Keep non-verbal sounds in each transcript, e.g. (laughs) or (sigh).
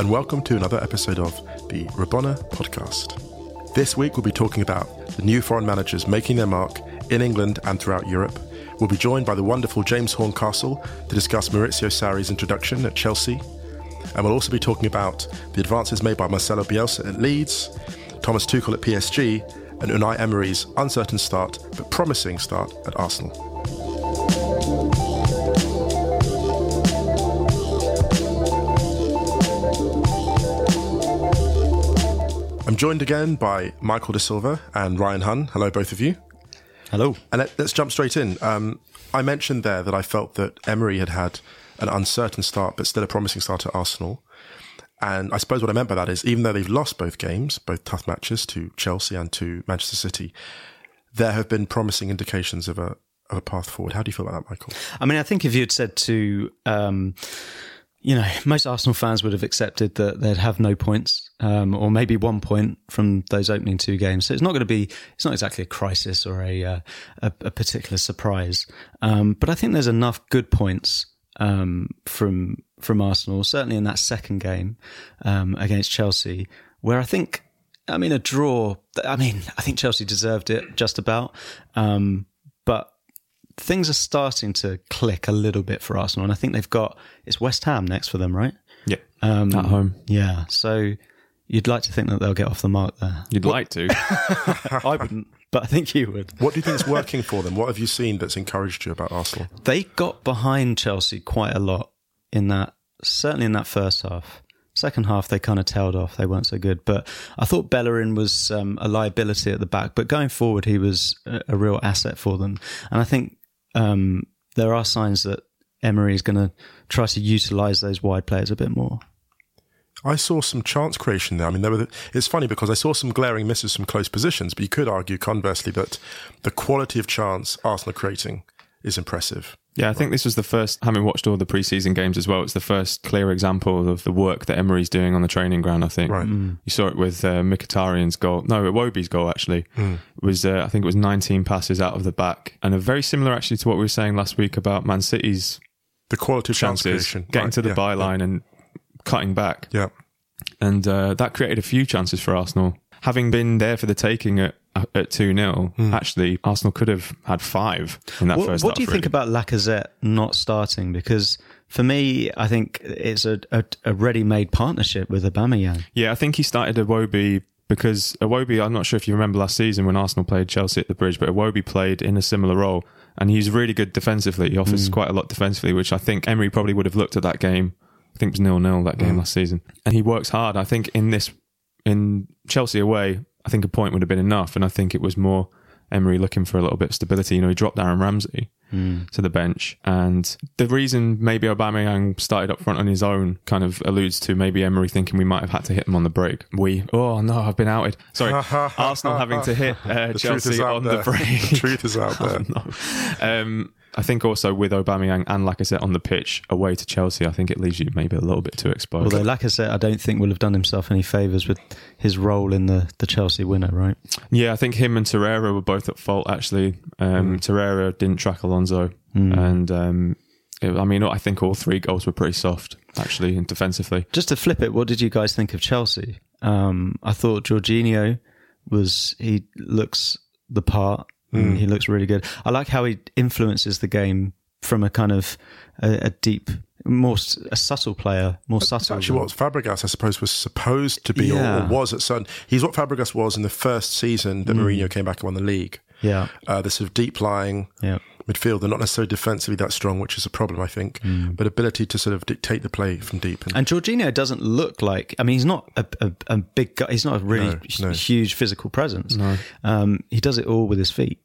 and welcome to another episode of the Rabona podcast. This week we'll be talking about the new foreign managers making their mark in England and throughout Europe. We'll be joined by the wonderful James Horncastle to discuss Maurizio Sarri's introduction at Chelsea. And we'll also be talking about the advances made by Marcelo Bielsa at Leeds, Thomas Tuchel at PSG, and Unai Emery's uncertain start but promising start at Arsenal. Joined again by Michael Da Silva and Ryan Hunn. Hello, both of you. Hello. And let, us jump straight in. Um, I mentioned there that I felt that Emery had had an uncertain start, but still a promising start at Arsenal. And I suppose what I meant by that is, even though they've lost both games, both tough matches to Chelsea and to Manchester City, there have been promising indications of a of a path forward. How do you feel about that, Michael? I mean, I think if you had said to, um, you know, most Arsenal fans would have accepted that they'd have no points um, or maybe one point from those opening two games. So it's not going to be, it's not exactly a crisis or a uh, a, a, particular surprise. Um, but I think there's enough good points um, from from Arsenal, certainly in that second game um, against Chelsea, where I think, I mean, a draw. I mean, I think Chelsea deserved it just about, um, but things are starting to click a little bit for Arsenal, and I think they've got it's West Ham next for them, right? Yeah, um, at home. Yeah, so You'd like to think that they'll get off the mark there. You'd what? like to. (laughs) (laughs) I wouldn't, but I think you would. What do you think is working for them? What have you seen that's encouraged you about Arsenal? They got behind Chelsea quite a lot in that, certainly in that first half. Second half, they kind of tailed off. They weren't so good. But I thought Bellerin was um, a liability at the back. But going forward, he was a, a real asset for them. And I think um, there are signs that Emery is going to try to utilise those wide players a bit more. I saw some chance creation there. I mean, there were. The, it's funny because I saw some glaring misses from close positions, but you could argue conversely that the quality of chance Arsenal creating is impressive. Yeah, I think this was the first, having watched all the preseason games as well, it's the first clear example of the work that Emery's doing on the training ground, I think. Right. Mm. You saw it with uh, Mkhitaryan's goal. No, Iwobi's goal, actually. Mm. was uh, I think it was 19 passes out of the back. And a very similar, actually, to what we were saying last week about Man City's the quality of chances, creation. getting right. to the yeah, byline yeah. and cutting back. Yeah. And uh, that created a few chances for Arsenal. Having been there for the taking at at 2 0, mm. actually, Arsenal could have had five in that what, first What do you really. think about Lacazette not starting? Because for me, I think it's a, a, a ready made partnership with Aubameyang. Yeah, I think he started Iwobi because Iwobi, I'm not sure if you remember last season when Arsenal played Chelsea at the Bridge, but Iwobi played in a similar role and he's really good defensively. He offers mm. quite a lot defensively, which I think Emery probably would have looked at that game I think it was nil nil that game mm. last season. And he works hard. I think in this in Chelsea away, I think a point would have been enough. And I think it was more Emery looking for a little bit of stability. You know, he dropped Aaron Ramsey. to the bench. And the reason maybe Aubameyang started up front on his own kind of alludes to maybe Emery thinking we might have had to hit him on the break. We, oh no, I've been outed. Sorry, (laughs) Arsenal having to hit uh, The truth is Chelsea on there. the break. The truth is out (laughs) there. Oh, no. Um, I think also with Aubameyang and like I said on the pitch away to Chelsea, I think it leaves you maybe a little bit too exposed. Although, like I said, I don't think will have done himself any favours with his role in the, the Chelsea winner, right? Yeah, I think him and Torreira were both at fault. Actually, um, Torreira didn't track Alonso, and um, it- I mean, I think all three goals were pretty soft, actually, and defensively. Just to flip it, what did you guys think of Chelsea? Um, I thought Jorginho was he looks the part. Hmm. He looks really good. I like how he influences the game from a kind of a, a deep, more a subtle player, more That's subtle. actually than- what Fabregas, I suppose, was supposed to be Yeah. or, or was at certain. He's what Fabregas was in the first season that Mourinho came back and won the league. Yeah, Uh, the sort of deep lying yeah. Midfielder, not necessarily defensively that strong, which is a problem, I think, but ability to sort of dictate the play from deep. And, And Jorginho doesn't look like. I mean, he's not a, a, a big guy. He's not a really No, no. huge physical presence. Um, he does it all with his feet.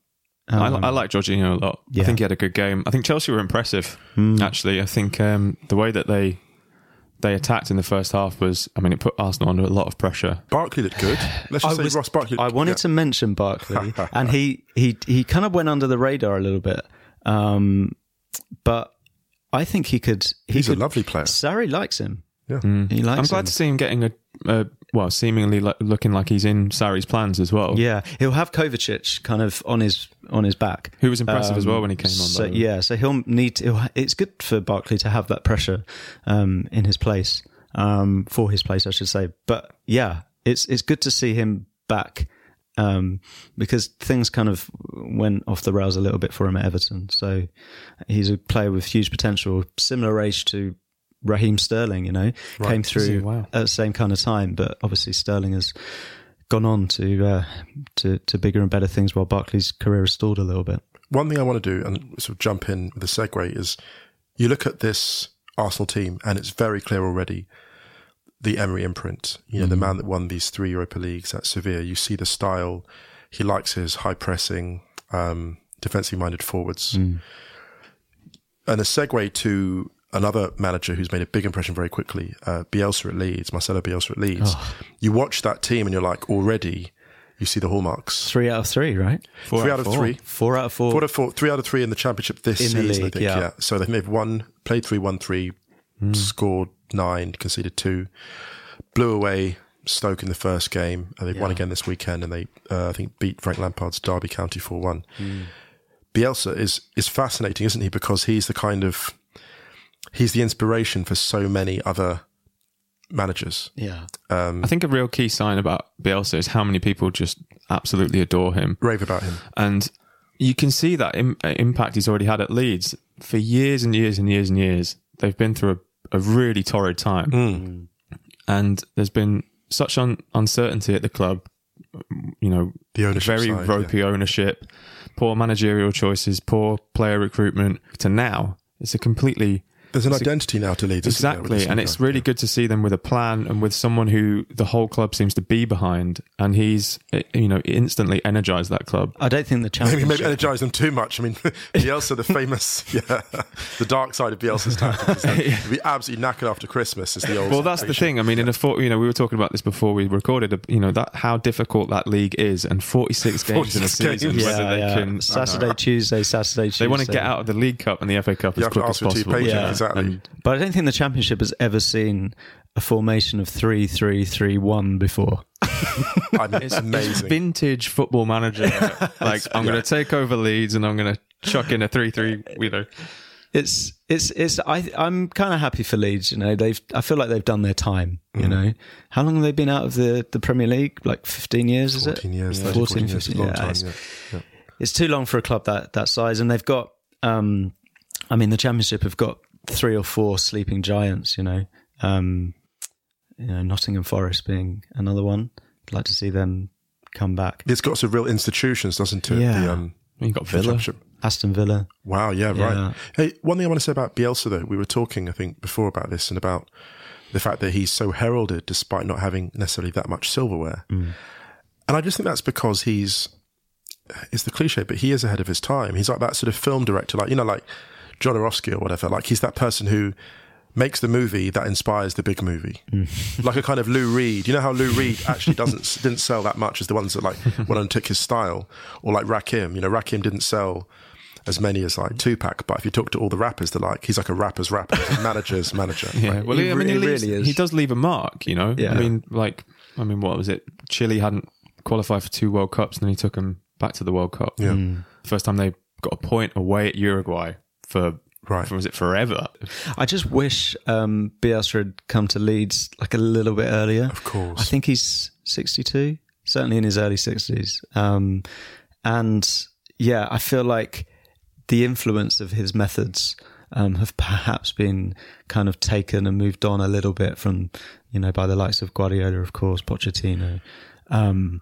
I, I like Jorginho a lot. Yeah. I think he had a good game. I think Chelsea were impressive. Actually, I think um, the way that they they attacked in the first half was, I mean, it put Arsenal under a lot of pressure. Barkley looked good. (sighs) Let's just I say was- Ross Barkley. I wanted yeah. to mention Barkley, (laughs) and he he he kind of went under the radar a little bit. Um, but I think he could. He He's a lovely player. Sarri likes him. Yeah. He likes him. I'm him. glad to see him getting a, a well, seemingly like, looking like he's in Sarri's plans as well. Yeah, he'll have Kovacic kind of on his on his back. Who was impressive as well when he came on, So, by the way. yeah, so he'll need. He'll, it's good for Barkley to have that pressure um, in his place, um, for his place, I should say. But yeah, it's it's good to see him back um, because things kind of went off the rails a little bit for him at Everton. So he's a player with huge potential, similar age to Raheem Sterling. You know, came through Wow. at the same kind of time, but obviously Sterling has gone on to uh, to to bigger and better things, while Barkley's career has stalled a little bit. One thing I want to do and sort of jump in with a segue is you look at this Arsenal team and it's very clear already the Emery imprint. You know, the man that won these three Europa Leagues at Sevilla. You see the style. He likes his high pressing, um, defensively minded forwards. And a segue to another manager who's made a big impression very quickly, uh, Bielsa at Leeds, Marcelo Bielsa at Leeds. You watch that team and you're like, already you see the hallmarks. Three out of three, right? three out of four. three. Four out of four. Four out of four, three out of three in the championship this In the season, league, I think. yeah. Yeah. So they- they've won, played three, won three, scored nine, conceded two, blew away Stoke in the first game, and they've won again this weekend, and they, uh, I think, beat Frank Lampard's Derby County 4 1. Bielsa is, is fascinating, isn't he? Because he's the kind of, he's the inspiration for so many other managers. yeah. I think a real key sign about Bielsa is how many people just absolutely adore him. Rave about him. And you can see that Im- uh, impact he's already had at Leeds for years and years and years and years. They've been through a, a really torrid time. And there's been such un- uncertainty at the club, you know, The ownership very side, ropey ownership, poor managerial choices, poor player recruitment to now. It's a completely There's an identity now to Leeds. isn't there, with Exactly, and it's guy? really good to see them with a plan and with someone who the whole club seems to be behind, and he's eh, you know instantly energized that club. I don't think the Maybe, championship. maybe energize them too much. I mean, (laughs) Bielsa, the famous, (laughs) yeah, the dark side of Bielsa's tactics (laughs) is that he'd be absolutely knackered after Christmas. Is the old. Well, that's the thing. I mean, in a four, you know, we were talking about this before we recorded. You know that how difficult that league is, and forty-six games in a season. games. Whether yeah, they yeah. can Saturday, Tuesday, Saturday, Tuesday. They want to get out of the League Cup and the FA Cup You as quick as ask for two possible. pages, Yeah. exactly. And- But I don't think the championship has ever seen a formation of three, three, three, one before. (laughs) I mean, it's amazing. vintage football manager. (laughs) like I'm going to take over Leeds and I'm going to chuck in a three-three. You know, It's it's it's. I I'm kind of happy for Leeds. You know, they've. I feel like they've done their time. Mm. You know, how long have they been out of the the Premier League? Like 15 years, is it? 14 years, 13, 14, 14 years, 15, a long yeah, time. it's- Yeah. Yeah. it's too long for a club that that size, and they've got. Um, I mean, the Championship have got three or four sleeping giants. You know, um, you know, Nottingham Forest being another one. I'd like to see them come back. It's got some real institutions, doesn't it? Yeah. The, um, you got Villa. Aston Villa. Wow, yeah, Yeah. right. Hey, one thing I want to say about Bielsa, though, we were talking, I think, before about this and about the fact that he's so heralded despite not having necessarily that much silverware. Mm. And I just think that's because he's it's the cliche, but he is ahead of his time. He's like that sort of film director, like you know, like Jodorowsky or whatever. Like he's that person who makes the movie that inspires the big movie, mm. like a kind of Lou (laughs) Reed. You know how Lou Reed actually doesn't didn't sell that much as the ones that like went and took his style, or like Rakim. You know, Rakim didn't sell as many as like Tupac, but if you talk to all the rappers, they're like he's like a rapper's rapper, he's manager's (laughs) manager. Yeah, Like, well, He I mean, he, he leaves- really is. he does leave a mark, you know. Yeah. I mean, like, I mean, what was it? Chile hadn't qualified for two World Cups, and then he took them back to the World Cup. Yeah. Mm. First time they got a point away at Uruguay for, Right. for was it forever? I just wish um, Bielsa had come to Leeds like a little bit earlier. Of course. I think he's 62, certainly in his early 60s. Um, and yeah, I feel like the influence of his methods um, have perhaps been kind of taken and moved on a little bit from, you know, by the likes of Guardiola, of course, Pochettino. Um,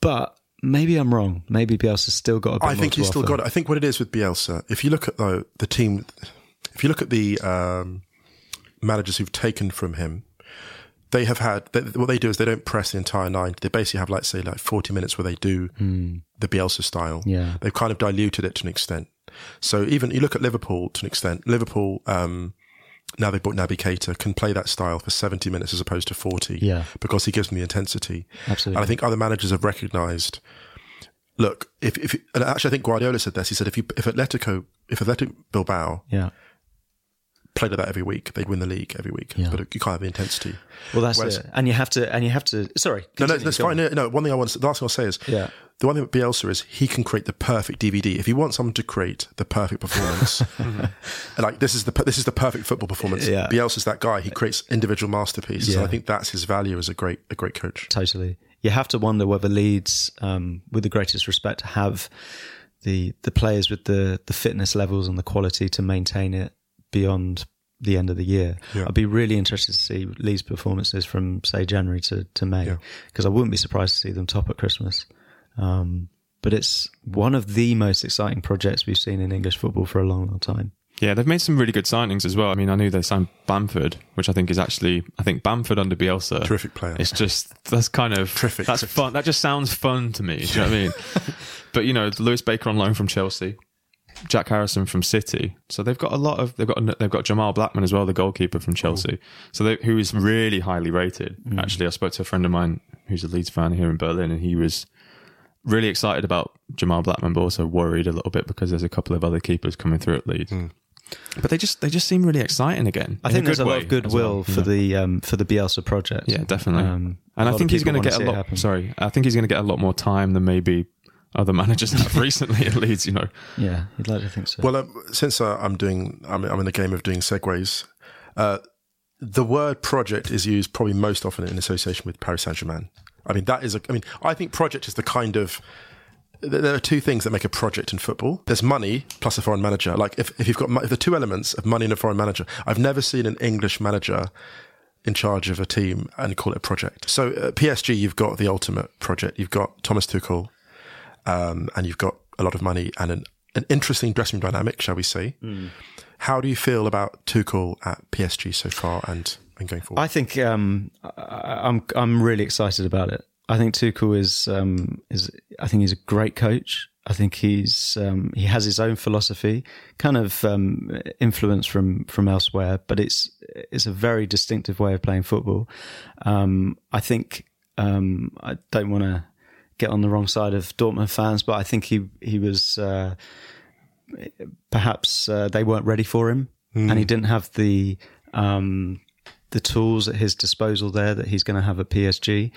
but maybe I'm wrong. Maybe Bielsa's still got a bit I think he's still offer. got it. I think what it is with Bielsa, if you look at though the team, if you look at the um, managers who've taken from him, they have had they, what they do is they don't press the entire nine. They basically have like say like forty minutes where they do the Bielsa style. Yeah. they've kind of diluted it to an extent. So even you look at Liverpool to an extent. Liverpool. Um, now they bought Naby Keita can play that style for 70 minutes as opposed to 40 Yeah. because he gives them the intensity. Absolutely. And I think other managers have recognised look, if if and actually I think Guardiola said this. He said if you if Atletico if Athletic Bilbao Yeah. played like that every week, they'd win the league every week. Yeah. But you can't have the intensity. Well, that's Whereas- it. And you have to, and you have to, sorry. No, no, that's fine. on. No, no, one thing I want to, the last thing I'll say is Yeah. The one thing with Bielsa is he can create the perfect DVD. If you want someone to create the perfect performance, (laughs) (laughs) like this is the this is the perfect football performance. Yeah. Bielsa's that guy. He creates individual masterpieces. And I think that's his value as a great a great coach. Totally. You have to wonder whether Leeds, um, with the greatest respect, have the the players with the the fitness levels and the quality to maintain it beyond the end of the year. Yeah. I'd be really interested to see Leeds' performances from say January to to May Yeah. because I wouldn't be surprised to see them top at Christmas. Um, but it's one of the most exciting projects we've seen in English football for a long, long time. Yeah, they've made some really good signings as well. I mean, I knew they signed Bamford, which I think is actually, I think Bamford under Bielsa. Terrific player. It's just, that's kind of, Terrific. that's fun. That just sounds fun to me. Do you know what I mean? (laughs) but, you know, Lewis Baker on loan from Chelsea, Jack Harrison from City. So they've got a lot of, they've got, they've got Jamal Blackman as well, the goalkeeper from Chelsea. So they, who is really highly rated. Actually, I spoke to a friend of mine who's a Leeds fan here in Berlin and he was, really excited about Jamal Blackman, but also worried a little bit because there's a couple of other keepers coming through at Leeds. But they just they just seem really exciting again. I in think there's a lot of goodwill well, for yeah. the um, for the Bielsa project. yeah, definitely. Um, and a I lot think he's going to get a lot. happen. Sorry, I think he's going to get a lot more time than maybe other (laughs) managers have (laughs) recently at Leeds. You know, Yeah, you'd like to think so. Well, um, since uh, I'm doing, I'm, I'm in the game of doing segues. Uh, the word project is used probably most often in association with Paris Saint Germain. I mean, that is a. I mean, I think project is the kind of. There are two things that make a project in football. There's money plus a foreign manager. Like if, if you've got if the two elements of money and a foreign manager, I've never seen an English manager in charge of a team and call it a project. So uh, PSG, you've got the ultimate project. You've got Thomas Tuchel, um, and you've got a lot of money and an, an interesting dressing room dynamic, shall we say. How do you feel about Tuchel at PSG so far and, and going forward? I think um, I, I'm I'm really excited about it. I think Tuchel is um, is I think he's a great coach. I think he's um, he has his own philosophy, kind of um, influence from from elsewhere, but it's it's a very distinctive way of playing football. Um, I think um, I don't want to get on the wrong side of Dortmund fans, but I think he he was uh, perhaps uh, they weren't ready for him, and he didn't have the um, the tools at his disposal there that he's going to have at PSG.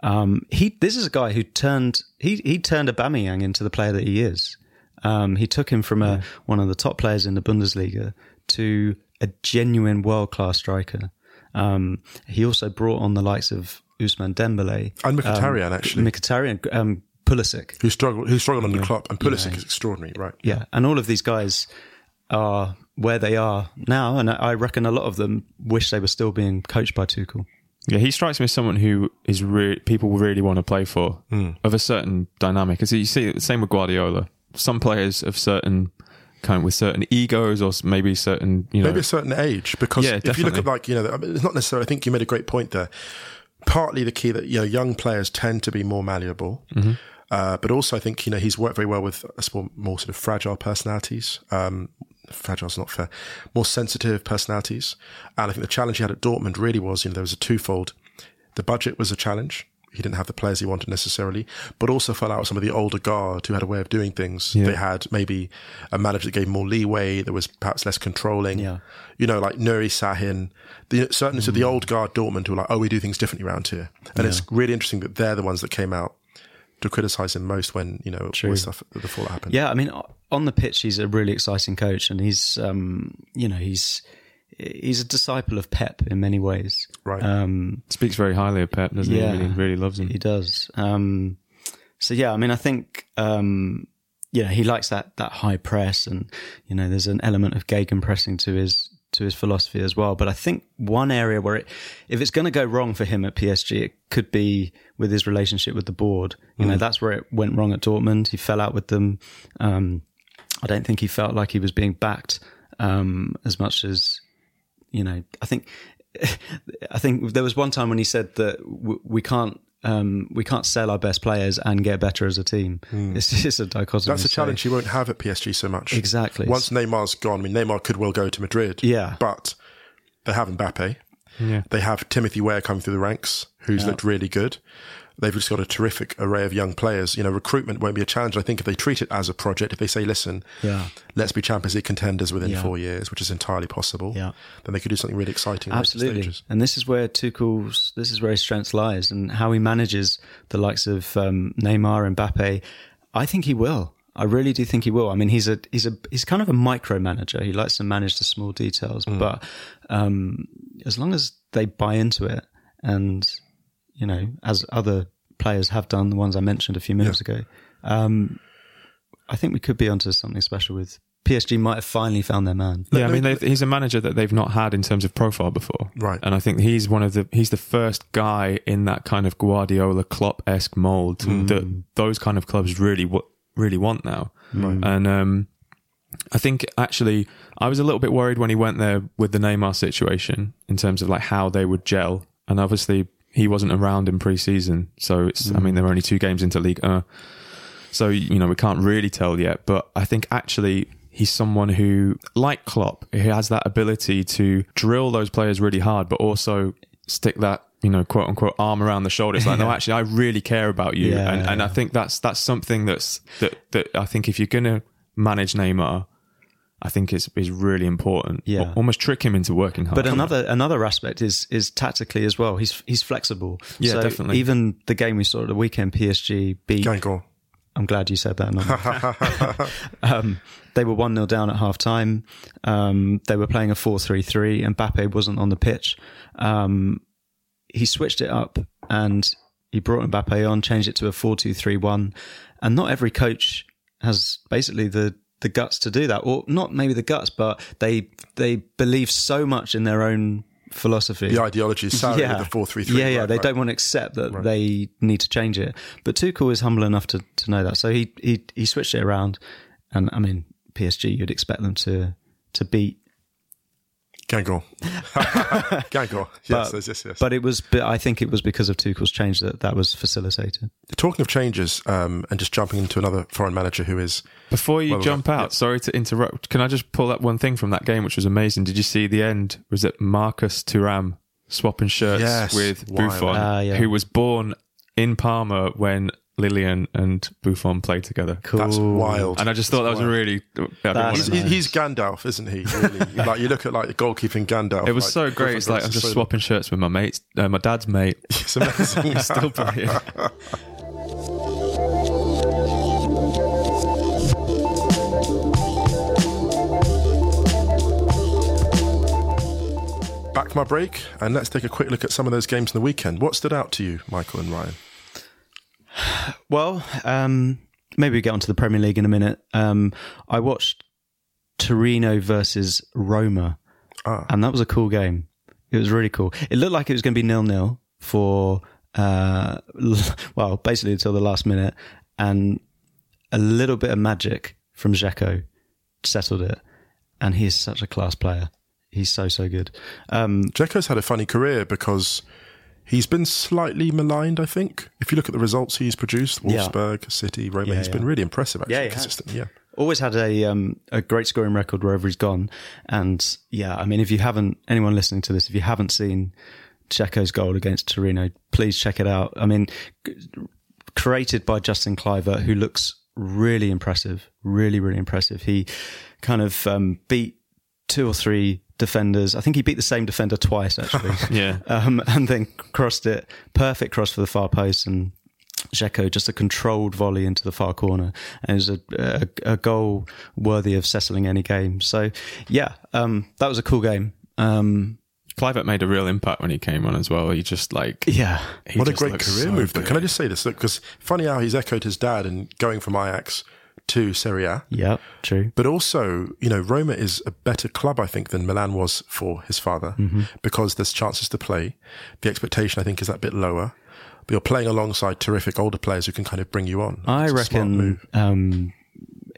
Um, he this is a guy who turned he he turned Aubameyang into the player that he is. Um, he took him from a one of the top players in the Bundesliga to a genuine world class striker. Um, he also brought on the likes of Ousmane Dembele And Mkhitaryan, actually. Mkhitaryan, um, Pulisic. who struggled who struggled under Klopp and Pulisic is extraordinary, right? Yeah, and all of these guys are where they are now, and I I reckon a lot of them wish they were still being coached by Tuchel. yeah, he strikes me as someone who is re- people really want to play for of a certain dynamic. As you see, the same with Guardiola. Some players of certain kind with certain egos or maybe certain you know Maybe a certain age, because Yeah, if you look at like you know, I mean, it's not necessarily. I think you made a great point there. Partly the key that you know young players tend to be more malleable. Mm-hmm. Uh, but also, I think you know he's worked very well with a small, more sort of fragile personalities. Um, fragile is not fair. More sensitive personalities, and I think the challenge he had at Dortmund really was you know there was a twofold. The budget was a challenge. He didn't have the players he wanted necessarily, but also fell out with some of the older guard who had a way of doing things. Yeah. They had maybe a manager that gave more leeway. There was perhaps less controlling. Yeah. You know, like Nuri Sahin, the certainly so the mm. old guard Dortmund who were like, oh, we do things differently around here. And it's really interesting that they're the ones that came out to criticize him most when, you know, when stuff, the fallout happened. Yeah, I mean, on the pitch, he's a really exciting coach, and he's, um, you know, he's he's a disciple of Pep in many ways. Right. Um, Speaks very highly of Pep, doesn't Yeah. he? Really, really loves him. He does. Um, so yeah, I mean, I think um, you know he likes that that high press, and you know, there's an element of gegenpressing to his to his philosophy as well. But I think one area where it, if it's going to go wrong for him at PSG, it could be with his relationship with the board. You know, that's where it went wrong at Dortmund. He fell out with them. Um, I don't think he felt like he was being backed um, as much as you know. I think (laughs) I think there was one time when he said that w- we can't. Um, we can't sell our best players and get better as a team. It's (laughs) just a dichotomy. That's a challenge he won't have at PSG so much. Exactly. Once Neymar's gone, I mean, Neymar could well go to Madrid. Yeah. But they have Mbappe. Yeah. They have Timothy Weah coming through the ranks, who's looked really good. They've just got a terrific array of young players. You know, recruitment won't be a challenge. I think if they treat it as a project, if they say, listen, Yeah. let's be Champions League contenders within Yeah. four years, which is entirely possible, Yeah. then they could do something really exciting. Absolutely. stages. And this is where Tuchel's, this is where his strength lies and how he manages the likes of um, Neymar and Mbappe. I think he will. I really do think he will. I mean, he's a, he's a, he's kind of a micromanager. He likes to manage the small details, Mm. but, um, as long as they buy into it and, you know, as other players have done, the ones I mentioned a few minutes ago, um, I think we could be onto something special with PSG might have finally found their man. Yeah, I mean, he's a manager that they've not had in terms of profile before, Right. And I think he's one of the he's the first guy in that kind of Guardiola Klopp esque mold that those kind of clubs really wa- really want now. And um, I think actually, I was a little bit worried when he went there with the Neymar situation in terms of like how they would gel, and obviously he wasn't around in pre-season, so it's I mean there were only two games into league. Uh, so, you know, we can't really tell yet, but I think actually he's someone who, like Klopp, he has that ability to drill those players really hard, but also stick that, you know, quote unquote arm around the shoulder. It's like, no, actually, I really care about you. Yeah, and, and I think that's, that's something that's, that, that I think if you're going to manage Neymar, I think is, is really important. Yeah. Almost trick him into working hard. But another another aspect is is tactically as well. He's he's flexible. Yeah, So definitely. Even the game we saw at the weekend, PSG beat. Guingamp. I'm glad you said that. (laughs) Um, they were one 0 down at half time. Um, they were playing a four three three, and Mbappe wasn't on the pitch. Um, he switched it up and he brought Mbappe on, changed it to a four two three one. And not every coach has basically the the guts to do that, or not maybe the guts, but they they believe so much in their own philosophy. The ideology is (laughs) with the 4 3 3. Yeah, yeah. they don't want to accept that they need to change it. But Tuchel is humble enough to, to know that. So he, he he switched it around. And I mean, PSG, you'd expect them to to beat. Guingamp. Guingamp. (laughs) Yes, But, yes, yes, yes. but it was, but I think it was because of Tuchel's change that that was facilitated. Talking of changes, um, and just jumping into another foreign manager who is Before you Well, jump yeah. out, sorry to interrupt. Can I just pull up one thing from that game, which was amazing? Did you see the end? Was it Marcus Thuram swapping shirts Yes, with wild. Buffon, Ah, yeah. who was born in Parma when Lilian and Buffon played together? Cool. that's wild. And I just thought that was wild. really. I didn't That's want He's, nice. he's Gandalf, isn't he? Really? (laughs) like you look at like the goalkeeping Gandalf. It was like, so great. It's like I'm just so- swapping shirts with my mates, uh, my dad's mate. (laughs) It's amazing. Still brilliant. Back from our break, and let's take a quick look at some of those games in the weekend. What stood out to you, Michael and Ryan? Well, um, maybe we get onto the Premier League in a minute. Um, I watched Torino versus Roma, Ah. and that was a cool game. It was really cool. It looked like it was going to be nil nil for uh, (laughs) well, basically until the last minute, and a little bit of magic from Dzeko settled it. And he is such a class player. He's so so good. Um, had a funny career because He's been slightly maligned, I think. If you look at the results he's produced, Yeah. Wolfsburg, City, Roma, Yeah, he's been really impressive, actually. Yeah, consistent, yeah. Always had a um, a great scoring record wherever he's gone, and yeah, I mean, if you haven't anyone listening to this, if you haven't seen Dzeko's goal against Torino, please check it out. I mean, created by Justin Kluivert, who looks really impressive, really, really impressive. He kind of um, beat two or three defenders. I think he beat the same defender twice, actually. (laughs) Yeah. um, and then crossed it. Perfect cross for the far post, and Dzeko just a controlled volley into the far corner, and it was a, a, a goal worthy of settling any game. So, yeah, um, that was a cool game. Um, Kluivert made a real impact when he came on as well. He just like yeah, what a great career so move, though. good. Can I just say this? Because funny how he's echoed his dad and going from Ajax to Serie A. yeah, true. But also, you know, Roma is a better club, I think, than Milan was for his father Mm-hmm. because there's chances to play. The expectation, I think, is that bit lower. But you're playing alongside terrific older players who can kind of bring you on. I It's reckon um,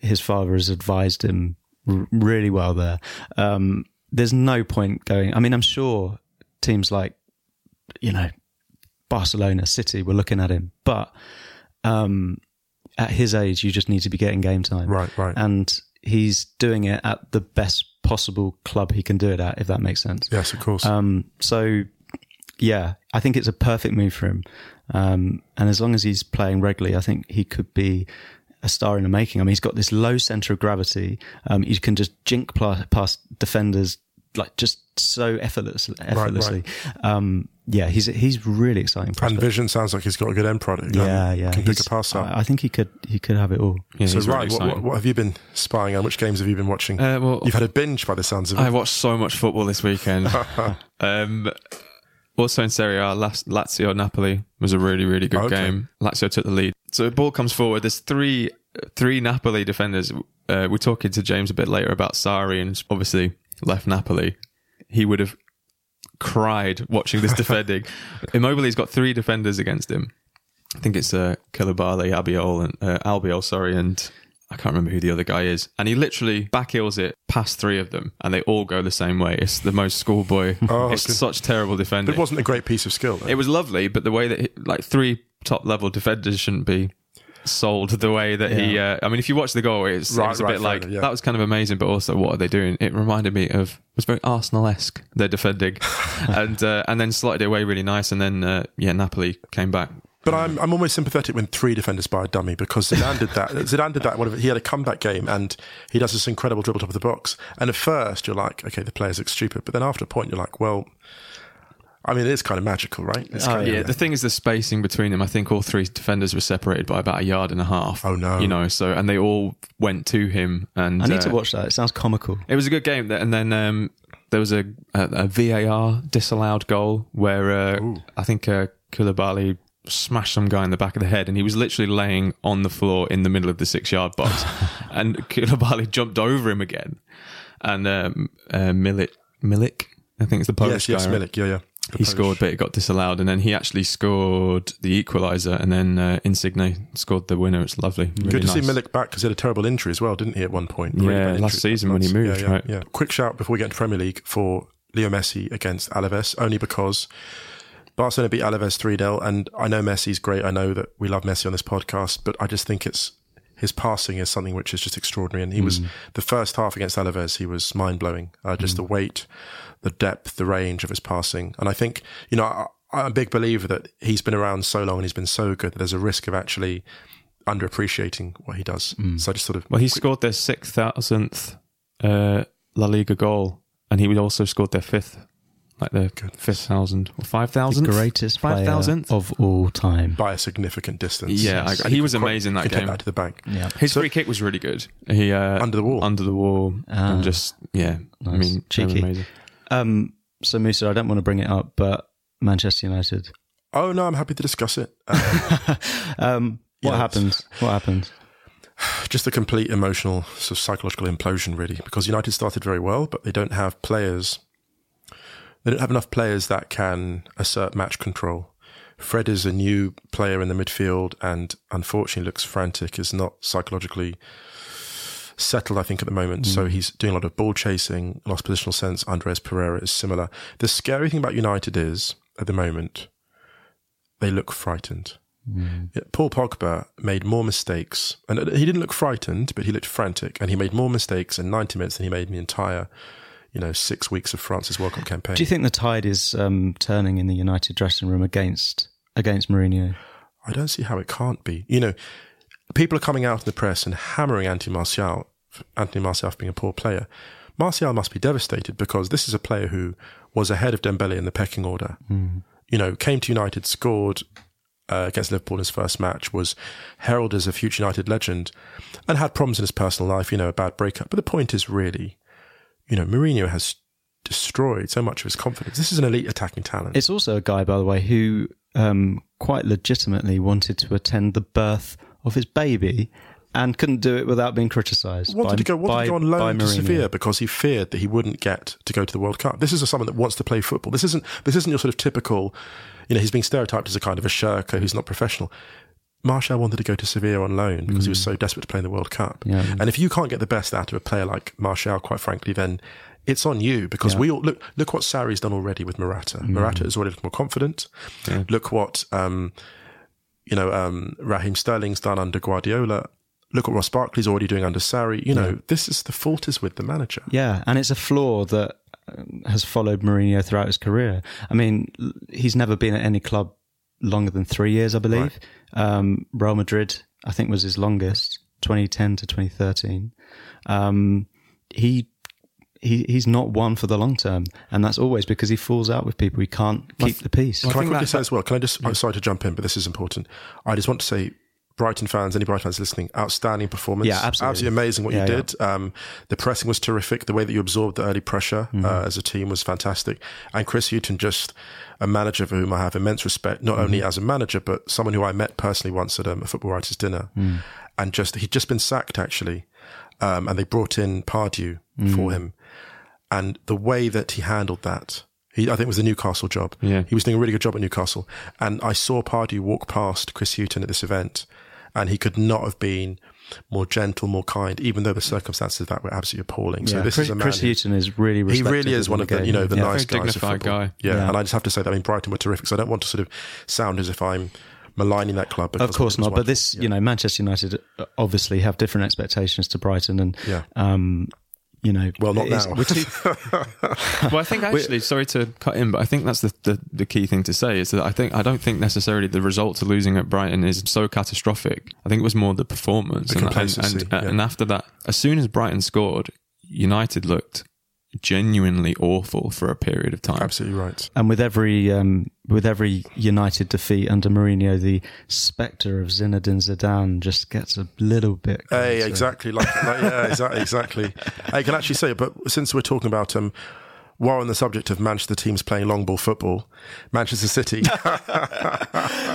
his father has advised him r- really well there. Um, there's no point going. I mean, I'm sure teams like you know Barcelona, City were looking at him, but um, at his age, you just need to be getting game time, Right, right. And he's doing it at the best possible club he can do it at, if that makes sense. Yes, of course. Um, so yeah, I think it's a perfect move for him. Um, and as long as he's playing regularly, I think he could be a star in the making. I mean, he's got this low center of gravity. Um, he can just jink past defenders like just so effortless, effortlessly. Um, yeah, he's he's really exciting. and Vision sounds like he's got a good end product. yeah, yeah, Can pick a pass up. I, I think he could he could have it all. Yeah, so, he's really what, what, what have you been spying on? Which games have you been watching? Uh, well, You've had a binge by the sounds of it. I watched so much football this weekend. (laughs) um, also in Serie A, Las- Lazio Napoli was a really really good Okay. game. Lazio took the lead. So the ball comes forward. There's three three Napoli defenders. Uh, we're talking to James a bit later about Sarri and obviously left Napoli. He would have cried watching this (laughs) defending. Immobile's got three defenders against him. I think it's uh, Koulibaly, Albiol, and uh, Albiol, sorry, and I can't remember who the other guy is. And he literally back heels it past three of them, and they all go the same way. It's the most schoolboy. (laughs) Oh, it's such terrible defending. But it wasn't a great piece of skill. Though. It was lovely, but the way that he, like three top level defenders shouldn't be sold the way that he. Uh, I mean, if you watch the goal, it's, Right, it was a right, bit like yeah. that was kind of amazing, but also what are they doing? It reminded me of was very Arsenal esque. Their defending, (laughs) and uh, and then slotted it away really nice, and then uh, yeah, Napoli came back. But I'm I'm almost sympathetic when three defenders buy a dummy because Zidane did that. (laughs) Zidane did that. Whatever he had a comeback game and he does this incredible dribble top of the box. And at first you're like, okay, the players look stupid. But then after a point you're like, well, I mean, it is kind of magical, right? It's Oh, kind of- Yeah, the thing is the spacing between them. I think all three defenders were separated by about a yard and a half. Oh, no. You know, so and they all went to him, and I need to uh, watch that. It sounds comical. It was a good game, and then um, there was a, a, a VAR disallowed goal where uh, I think uh, Koulibaly smashed some guy in the back of the head, and he was literally laying on the floor in the middle of the six-yard box, (laughs) and Koulibaly jumped over him again, and um, uh, Milik, Milik, I think it's the Polish yes, yes, guy. right? Milik, yeah, yeah. He scored, but it got disallowed, and then he actually scored the equaliser, and then uh, Insigne scored the winner. It's lovely. Really Good to see. Milik back because he had a terrible injury as well, didn't he? At one point, Yeah, Really last season when he moved, yeah, yeah, right? Yeah. Quick shout before we get into Premier League for Leo Messi against Alaves, only because Barcelona beat Alaves three 0 and I know Messi's great. I know that we love Messi on this podcast, but I just think it's his passing is something which is just extraordinary. And he was the first half against Alaves, he was mind blowing. Uh, just the weight, the depth, the range of his passing, and I think you know. I, I'm a big believer that he's been around so long and he's been so good that there's a risk of actually underappreciating what he does. So I just sort of Well, he scored their six thousandth uh, La Liga goal, and he also scored their fifth, like their fifth thousand or five thousand, Greatest five player thousandth. of all time. by a significant distance. Yeah, I- So he was can quite- amazing that you can game. Take that to the bank. Yeah. His free kick was really good. He uh, Under the wall. under the wall, Ah. and just yeah. I mean, Cheeky. amazing. Um, so Musa, I don't want to bring it up, but Manchester United. Oh no, I'm happy to discuss it. (laughs) Uh, Um, what Yeah, happened? What happened? (sighs) just a complete emotional, sort of psychological implosion, really, because United started very well, but they don't have players. They don't have enough players that can assert match control. Fred is a new player in the midfield, and unfortunately looks frantic. Is not psychologically settled, I think, at the moment. So mm. he's doing a lot of ball chasing, lost positional sense. Andreas Pereira is similar. The scary thing about United is, at the moment, they look frightened. Mm. Yeah, Paul Pogba made more mistakes, and uh, he didn't look frightened, but he looked frantic, and he made more mistakes in 90 minutes than he made in the entire, you know, six weeks of France's World Cup campaign. Do you think the tide is um, turning in the United dressing room against against Mourinho? I don't see how it can't be. You know, people are coming out in the press and hammering Anthony Martial, Anthony Martial for being a poor player. Martial must be devastated because this is a player who was ahead of Dembele in the pecking order. You know, came to United, scored uh, against Liverpool in his first match, was heralded as a future United legend, and had problems in his personal life. You know, a bad breakup. But the point is really, you know, Mourinho has destroyed so much of his confidence. This is an elite attacking talent. It's also a guy, by the way, who um, quite legitimately wanted to attend the birth of his baby and couldn't do it without being criticised. wanted by, to go wanted by, to go on loan to Sevilla because he feared that he wouldn't get to go to the World Cup. This is a someone that wants to play football. This isn't this isn't your sort of typical, you know, he's being stereotyped as a kind of a shirker who's not professional. Martial wanted to go to Sevilla on loan because he was so desperate to play in the World Cup. Mm. Yeah. And if you can't get the best out of a player like Martial, quite frankly, then it's on you because we all look look what Sarri's done already with Morata. Mm. Morata is already looking more confident. Look what um, you know, um, Raheem Sterling's done under Guardiola. Look what Ross Barkley's already doing under Sarri. You know, this is the fault is with the manager. Yeah, and it's a flaw that um, has followed Mourinho throughout his career. I mean, he's never been at any club longer than three years, I believe. Um, Real Madrid, I think, was his longest, 2010 to 2013. Um, he. He, he's not one for the long term, and that's always because he falls out with people. He can't keep the peace. Can I think quickly say as well? Can I just? I'm sorry to jump in, but this is important. I just want to say, Brighton fans, any Brighton fans listening, outstanding performance. Yeah, absolutely. amazing what Yeah, you yeah. did. Um, the pressing was terrific. The way that you absorbed the early pressure Mm-hmm. uh, as a team was fantastic. And Chris Hughton, just a manager for whom I have immense respect, not Mm-hmm. only as a manager but someone who I met personally once at um, a football writers' dinner, Mm. and just he'd just been sacked actually, um, and they brought in Pardew Mm. for him, and the way that he handled that. He, I think it was the Newcastle job. Yeah. He was doing a really good job at Newcastle. And I saw Pardew walk past Chris Hughton at this event, and he could not have been more gentle, more kind, even though the circumstances of that were absolutely appalling. So this Chris, is a man Chris who- is really he really is one of the game. you know the Yeah. nice Very guys of dignified football. guy. Yeah. Yeah. and I just have to say that I mean Brighton were terrific. So I don't want to sort of sound as if I'm maligning that club. Of course not, but wonderful. this, you know, Manchester United obviously have different expectations to Brighton, and Yeah. um, you know, well, not it's- now. we're too- (laughs) well, I think actually, sorry to cut in, but I think that's the, the, the key thing to say is that I think I don't think necessarily the result of losing at Brighton is so catastrophic. I think it was more the performance The and, and, complacency, and, yeah. and after that, as soon as Brighton scored, United looked genuinely awful for a period of time. Absolutely right. and with every um, with every United defeat under Mourinho, the spectre of Zinedine Zidane just gets a little bit. Hey, exactly. Like, like yeah, exactly. (laughs) Exactly. I can actually say, but since we're talking about um, while on the subject of Manchester teams playing long ball football, Manchester City, (laughs)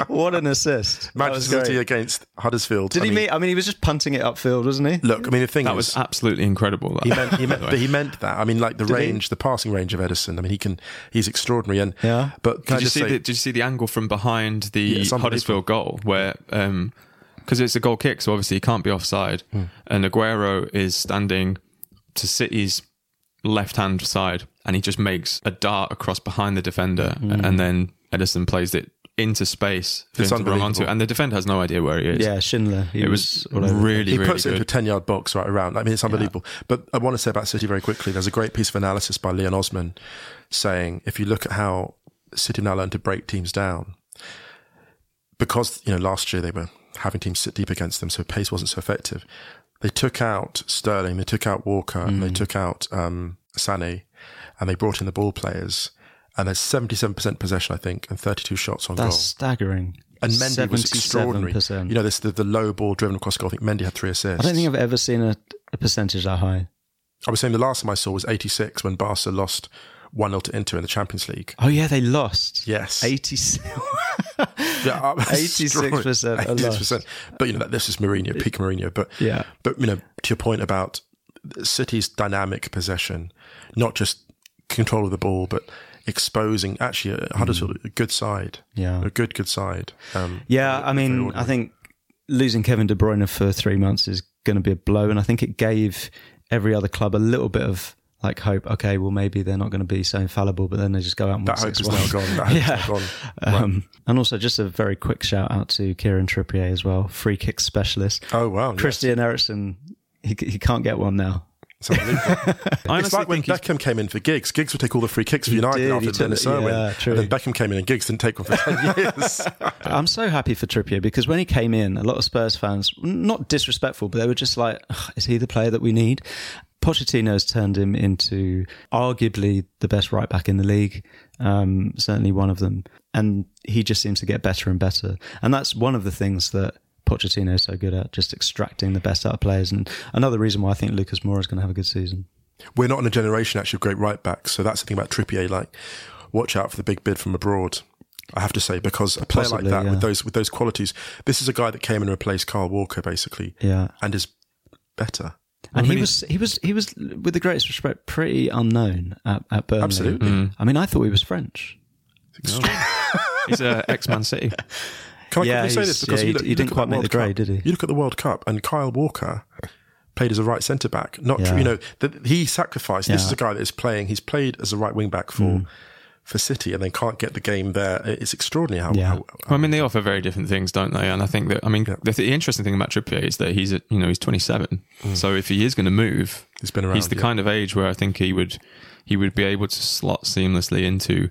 What an assist! Manchester City against Huddersfield. Did I he mean, mean? I mean, he was just punting it upfield, wasn't he? Look, I mean, the thing That is, was absolutely incredible. he meant, he meant, (laughs) but he meant that. I mean, like the Did he? range, the passing range of Ederson. I mean, he can, he's extraordinary. And Yeah. but can Did you see say, the, did you see the angle from behind the it's unbelievable. Huddersfield goal where um because it's a goal kick, so obviously he can't be offside, Hmm. and Aguero is standing to City's left hand side, and he just makes a dart across behind the defender, Hmm. and then Ederson plays it into space for It's him to run onto, unbelievable. and the defender has no idea where he is. Yeah, Schindler. He it was, was all really, he really puts it into a 10 yard box right around. I mean, it's unbelievable. But I want to say about City very quickly. There's a great piece of analysis by Leon Osman saying if you look at how City now learned to break teams down, because, you know, last year they were having teams sit deep against them, so pace wasn't so effective. They took out Sterling, they took out Walker, and they took out um, Sané, and they brought in the ball players. And there's 77% possession, I think, and 32 shots on That's goal. staggering. And Mendy was extraordinary. You know, this the, the low ball driven across goal. I think Mendy had three assists. I don't think I've ever seen a, a percentage that high. I was saying the last time I saw was 86 when Barca lost 1 0 to Inter in the Champions League. Oh yeah, they lost. Yes. (laughs) 86. Yeah, uh, 86% a 86%. But, you know, this is Mourinho, peak Mourinho. But, Yeah. but, you know, to your point about City's dynamic possession, not just control of the ball, but exposing actually a Huddersfield, a good side. Mm. Yeah. A good, good side. Um, Yeah, I mean. I think losing Kevin De Bruyne for three months is going to be a blow, and I think it gave every other club a little bit of like hope. Okay, well maybe they're not going to be so infallible, but then they just go out and That hope is 6-1. now gone. That (laughs) Yeah. gone. Right. Um, and also, just a very quick shout out to Kieran Trippier as well, free kick specialist. Oh, wow, yes. Christian Eriksen, he he can't get one now. It's (laughs) unbelievable. I it's honestly like when think he's- Beckham came in for Giggs. Giggs would take all the free kicks for United did, after Dennis Irwin. yeah, true. and then Beckham came in and Giggs didn't take one for 10 (laughs) years. I'm so happy for Trippier because when he came in, a lot of Spurs fans, not disrespectful, but they were just like, is he the player that we need? Pochettino's turned him into arguably the best right back in the league, um, certainly one of them. And he just seems to get better and better. And that's one of the things that Pochettino is so good at, just extracting the best out of players. And another reason why I think Lucas Moura is going to have a good season. We're not in a generation actually of great right backs. So that's the thing about Trippier. Like, watch out for the big bid from abroad. I have to say because a player Possibly, like that yeah. with those with those qualities, this is a guy that came and replaced Kyle Walker basically, Yeah. and is better. And I mean, he was he was he was with the greatest respect pretty unknown at, at Burnley. Absolutely. Mm. I mean, I thought he was French. (laughs) he's uh, a ex Man City. (laughs) Can I Yeah, quickly say this because yeah, you look, he you didn't at quite that make World the grade, Cup, did he? You look at the World Cup, and Kyle Walker played as a right centre back. Not Yeah. true, you know that he sacrificed. This is a guy that is playing. He's played as a right wing back for Mm. for City, and they can't get the game there. It's extraordinary how. Yeah. how Well, I mean, they offer very different things, don't they? And I think that, I mean, the, the interesting thing about Trippier is that he's, at, you know, he's 27. So if he is going to move, He's been around, He's the yeah. kind of age where I think he would, he would be able to slot seamlessly into,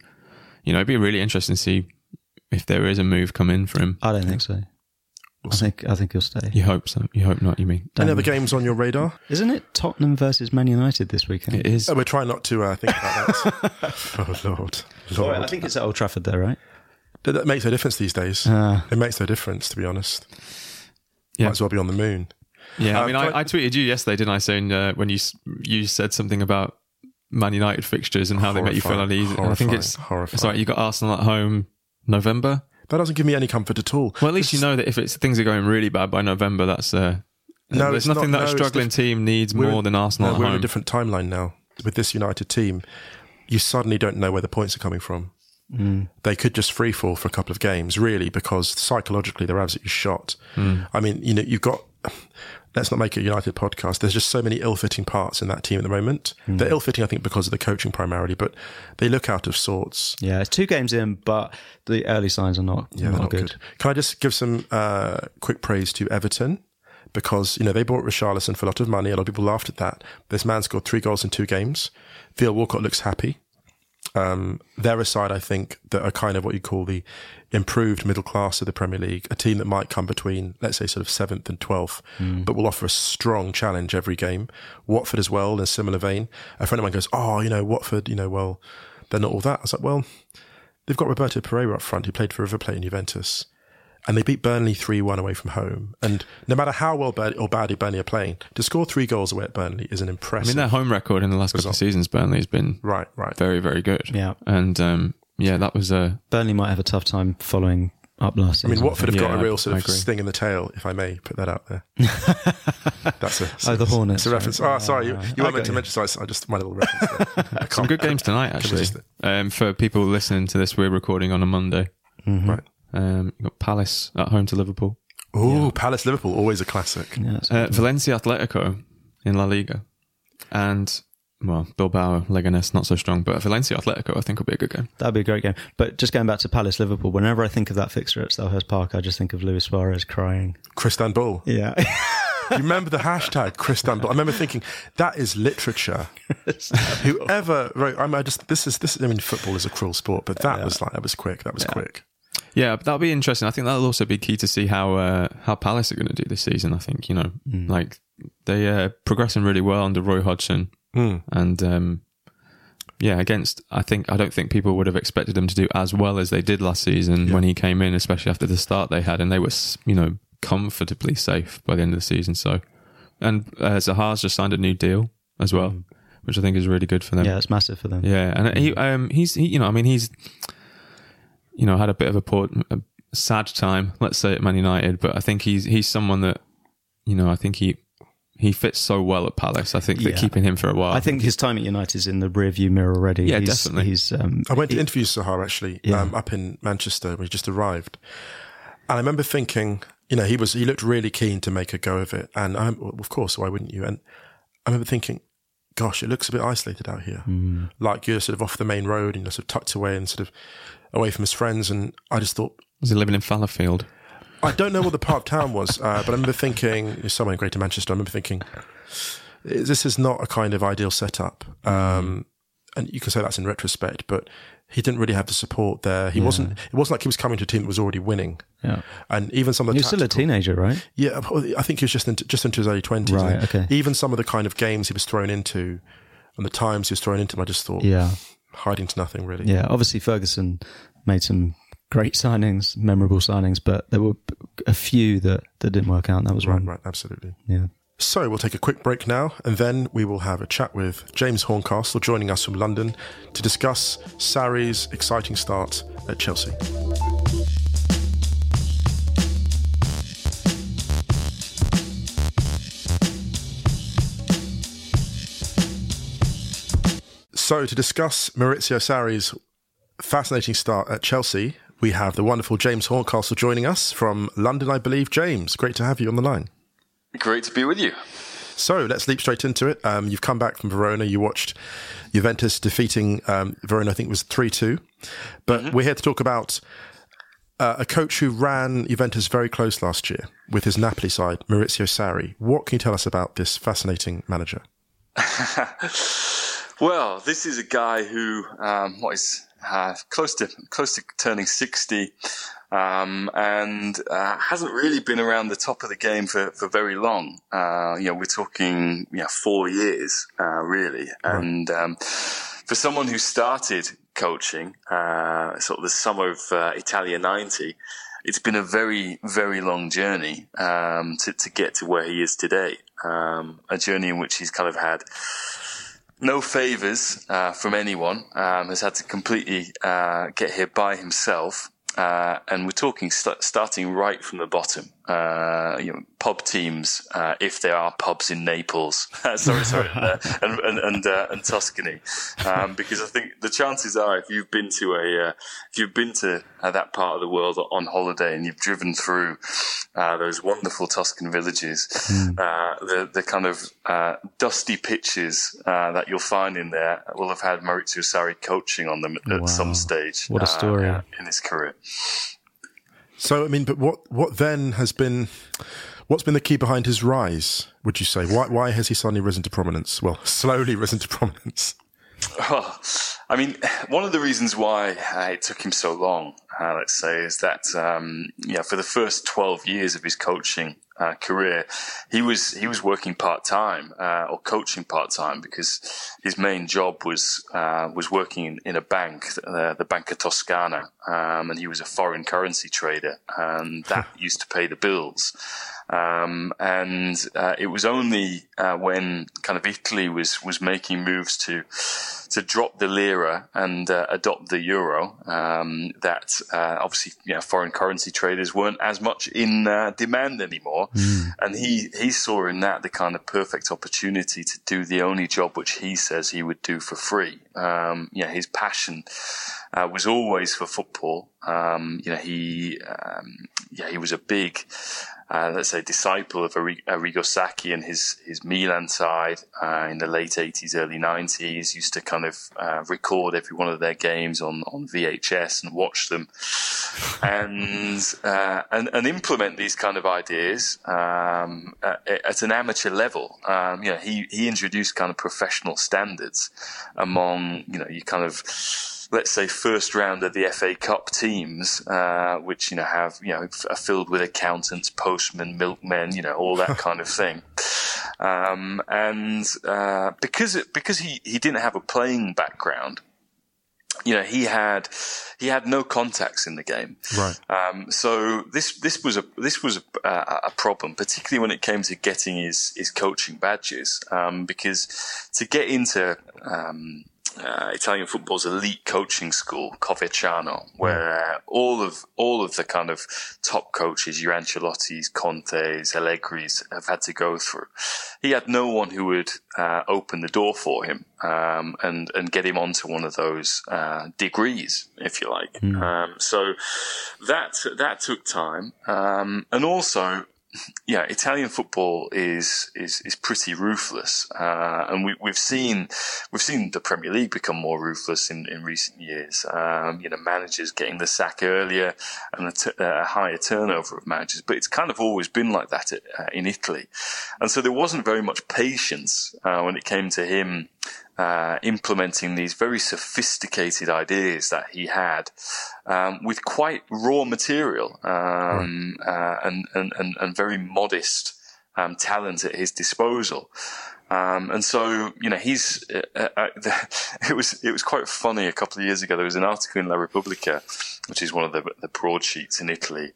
you know, it'd be really interesting to see if there is a move come in for him. I don't think so. I think I think he'll stay. You hope so. You hope not. You mean? Any other games on your radar? Isn't it Tottenham versus Man United this weekend? It is. Oh, we're trying not to uh, think about that. (laughs) oh Lord, Lord. I think it's at Old Trafford, though, right? that, that makes no difference these days. Ah. it makes no difference, to be honest. Yeah. Might as well be on the moon. Yeah, I Um, mean, I- I, I tweeted you yesterday, didn't I? Saying uh, when you you said something about Man United fixtures and how they make you feel uneasy. I think it's Horrifying. it's like you got Arsenal at home November. That doesn't give me any comfort at all. Well, at least you know that if it's things are going really bad by November, that's uh, No, there's nothing not- that no, a struggling diff- team needs We're- more than Arsenal no, at we're in a different timeline now with this United team. You suddenly don't know where the points are coming from. Mm. They could just free fall for a couple of games, really, because psychologically they're absolutely shot. Mm. I mean, you know, you've got. Let's not make it a United podcast. There's just so many ill-fitting parts in that team at the moment. Mm. They're ill-fitting, I think, because of the coaching primarily, but they look out of sorts. Yeah, it's two games in, but the early signs are not, Yeah, not, not good. good. Can I just give some uh, quick praise to Everton? Because, you know, they bought Richarlison for a lot of money. A lot of people laughed at that. This man scored three goals in two games. Theo Walcott looks happy. Um, they're a side, I think, that are kind of what you call the improved middle class of the Premier League, a team that might come between, let's say, sort of seventh and twelfth, but will offer a strong challenge every game. Watford as well, in a similar vein. A friend of mine goes, "Oh, you know, Watford, you know, well, they're not all that." I was like, "Well, they've got Roberto Pereyra up front, who played for River Plate and Juventus." And they beat Burnley 3 1 away from home. And no matter how well bad or badly Burnley are playing, to score three goals away at Burnley is an impressive. I mean, their home record in the last couple of seasons, Burnley has been right, right. very, very good. Yeah. and um, yeah, that was a Burnley might have a tough time following up last I season. mean, Watford have got a real sort I of agree. sting in the tail, if I may put that out there. (laughs) That's a, Oh, the Hornets, It's a reference. right. Oh, sorry, you, Yeah, you weren't meant to you. mention. So I, I just my little reference. There. I (laughs) some good games tonight. Actually, um, for people listening to this, we're recording on a Monday. Right. Um, you got Palace at home to Liverpool, Oh, Palace Liverpool, always a classic. Yeah, uh, Valencia Atletico in La Liga, and well, Bilbao Leganes not so strong, but Valencia Atletico I think will be a good game. that'd be a great game. But just going back to Palace Liverpool, whenever I think of that fixture at Selhurst Park, I just think of Luis Suarez crying. Crystanbul. Yeah. You remember the hashtag Crystanbul? I remember thinking that is literature. (laughs) Whoever wrote, I, mean, I just this is this. I mean, football is a cruel sport, but that was like that was quick. That was quick. Yeah, that'll be interesting. I think that'll also be key to see how uh, how Palace are going to do this season. I think you know, like they uh, progressing really well under Roy Hodgson, and um, yeah, against I think I don't think people would have expected them to do as well as they did last season when he came in, especially after the start they had, and they were you know comfortably safe by the end of the season. So, and uh, Zaha's just signed a new deal as well, which I think is really good for them. yeah, it's massive for them. Yeah, and he um he's he, you know I mean he's you know had a bit of a poor a sad time let's say at Man United, but I think he's he's someone that you know I think he he fits so well at Palace. I think they're keeping him for a while. I think his time at United is in the rearview mirror already. Yeah, he's, definitely. He's, um, I went to interview Zaha actually Yeah. um, up in Manchester when he just arrived, and I remember thinking, you know, he was he looked really keen to make a go of it, and I'm, of course, why wouldn't you? And I remember thinking, gosh, it looks a bit isolated out here. Like you're sort of off the main road and you're sort of tucked away and sort of away from his friends. And I just thought, Was he living in Fallowfield? I don't know what the part of town was, uh, but I remember thinking, somewhere in Greater Manchester, I remember thinking, this is not a kind of ideal setup. Um, and you can say that's in retrospect, but he didn't really have the support there. He wasn't, it wasn't like he was coming to a team that was already winning. Yeah. And even some of the You're still a teenager, right? Yeah, I think he was just into, just into his early twenties. Right, okay. Even some of the kind of games he was thrown into, and the times he was thrown into, I just thought, Yeah. Hiding to nothing really. Yeah. Obviously, Ferguson made some great signings, memorable signings, but there were a few that, that didn't work out. and That was Right, wrong. right, absolutely. Yeah. So we'll take a quick break now, and then we will have a chat with James Horncastle joining us from London to discuss Sarri's exciting start at Chelsea. So to discuss Maurizio Sarri's fascinating start at Chelsea, we have the wonderful James Horncastle joining us from London, I believe. James, great to have you on the line. Great to be with you. So let's leap straight into it. Um, you've come back from Verona. You watched Juventus defeating um, Verona, I think it was 3 2. But we're here to talk about uh, a coach who ran Juventus very close last year with his Napoli side, Maurizio Sarri. What can you tell us about this fascinating manager? (laughs) Well, this is a guy who um, what is uh, close to close to turning sixty, um, and uh, hasn't really been around the top of the game for, for very long. Uh, you know, we're talking you know, four years, uh, really, and um, for someone who started coaching uh, sort of the summer of uh, Italia ninety. It's been a very, very long journey um, to, to get to where he is today. Um, a journey in which he's kind of had no favors uh, from anyone. Um, has had to completely uh, get here by himself. Uh, and we're talking st- starting right from the bottom. Uh, you know, pub teams, uh, if there are pubs in Naples, (laughs) sorry, sorry, uh, and and and, uh, and Tuscany, um, because I think the chances are, if you've been to a, uh, if you've been to uh, that part of the world on holiday and you've driven through uh, those wonderful Tuscan villages, uh, the the kind of uh, dusty pitches uh, that you'll find in there will have had Maurizio Sarri coaching on them at, Wow. some stage. What a story. in his career. So, I mean, but what, what then has been, what's been the key behind his rise, would you say? Why, why has he suddenly risen to prominence? Well, (laughs) slowly risen to prominence. Well, I mean, one of the reasons why uh, it took him so long, uh, let's say, is that um, yeah, for the first twelve years of his coaching uh, career, he was he was working part time uh, or coaching part time because his main job was uh, was working in, in a bank, uh, the Banca Toscana, um, and he was a foreign currency trader, and (laughs) that used to pay the bills. Um, and uh, it was only uh, when kind of Italy was was making moves to to drop the lira and uh, adopt the euro um, that uh, obviously you know, foreign currency traders weren't as much in uh, demand anymore, and he he saw in that the kind of perfect opportunity to do the only job which he says he would do for free. Um, yeah, his passion uh, was always for football. Um, you know, he um, yeah he was a big uh, let's say, disciple of Arri- Arrigo Sacchi and his, his Milan side uh, in the late 80s, early 90s, used to kind of uh, record every one of their games on, on VHS and watch them and, uh, and, and implement these kind of ideas um, at, at an amateur level. Um, you know, he, he introduced kind of professional standards among, you know, you kind of, let's say first round of the FA Cup teams, uh, which you know have you know are filled with accountants, postmen, milkmen, you know all that kind of thing. Um, and uh, because it, because he he didn't have a playing background, you know he had he had no contacts in the game. Right. Um, so this this was a this was a, a problem, particularly when it came to getting his his coaching badges, um, because to get into um, uh, Italian football's elite coaching school, Coverciano, where uh, all of all of the kind of top coaches, your Ancelotti's, Conte's, Allegri's, have had to go through. He had no one who would uh, open the door for him um, and and get him onto one of those uh, degrees, if you like. Um, so that that took time, um, and also yeah, Italian football is is is pretty ruthless, uh, and we, we've seen we've seen the Premier League become more ruthless in, in recent years. Um, you know, managers getting the sack earlier and a, t- a higher turnover of managers, but it's kind of always been like that uh, in Italy, and so there wasn't very much patience uh, when it came to him uh, implementing these very sophisticated ideas that he had um, with quite raw material um, uh, and, and, and, and, very modest um, talent at his disposal. Um, and so, you know, he's, uh, uh, uh (laughs) it was, it was quite funny a couple of years ago. There was an article in La Repubblica, which is one of the, the broadsheets in Italy,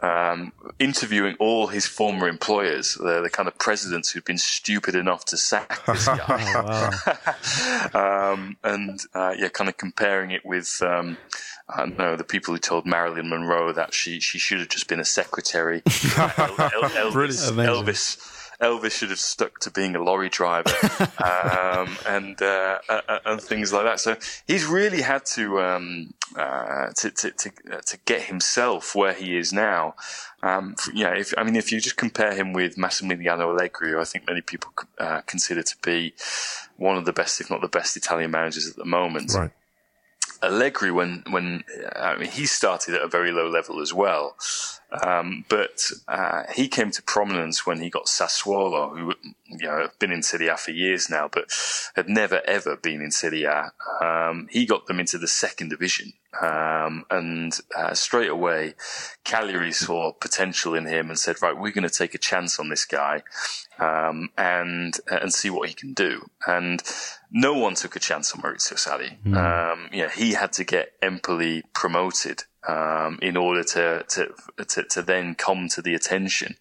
um, interviewing all his former employers, the, the, kind of presidents who'd been stupid enough to sack this (laughs) guy. (laughs) um, and, uh, yeah, kind of comparing it with, um, I don't know, the people who told Marilyn Monroe that she, she should have just been a secretary. Elvis, Elvis Elvis should have stuck to being a lorry driver (laughs) um, and uh, uh, uh, and things like that. So he's really had to um, uh, to to to, uh, to, get himself where he is now. Um, yeah, if, I mean, if you just compare him with Massimiliano Allegri, who I think many people uh, consider to be one of the best, if not the best, Italian managers at the moment. Right. Allegri, when when I mean, he started at a very low level as well, um, but uh, he came to prominence when he got Sassuolo, who you know have been in Serie A for years now, but had never ever been in Serie A. Um, he got them into the second division, um, and uh, straight away, Cagliari saw potential in him and said, "Right, we're going to take a chance on this guy." Um, and and see what he can do. And no one took a chance on Maurizio Sarri. Mm. Um, you know, he had to get Empoli promoted um, in order to, to, to to then come to the attention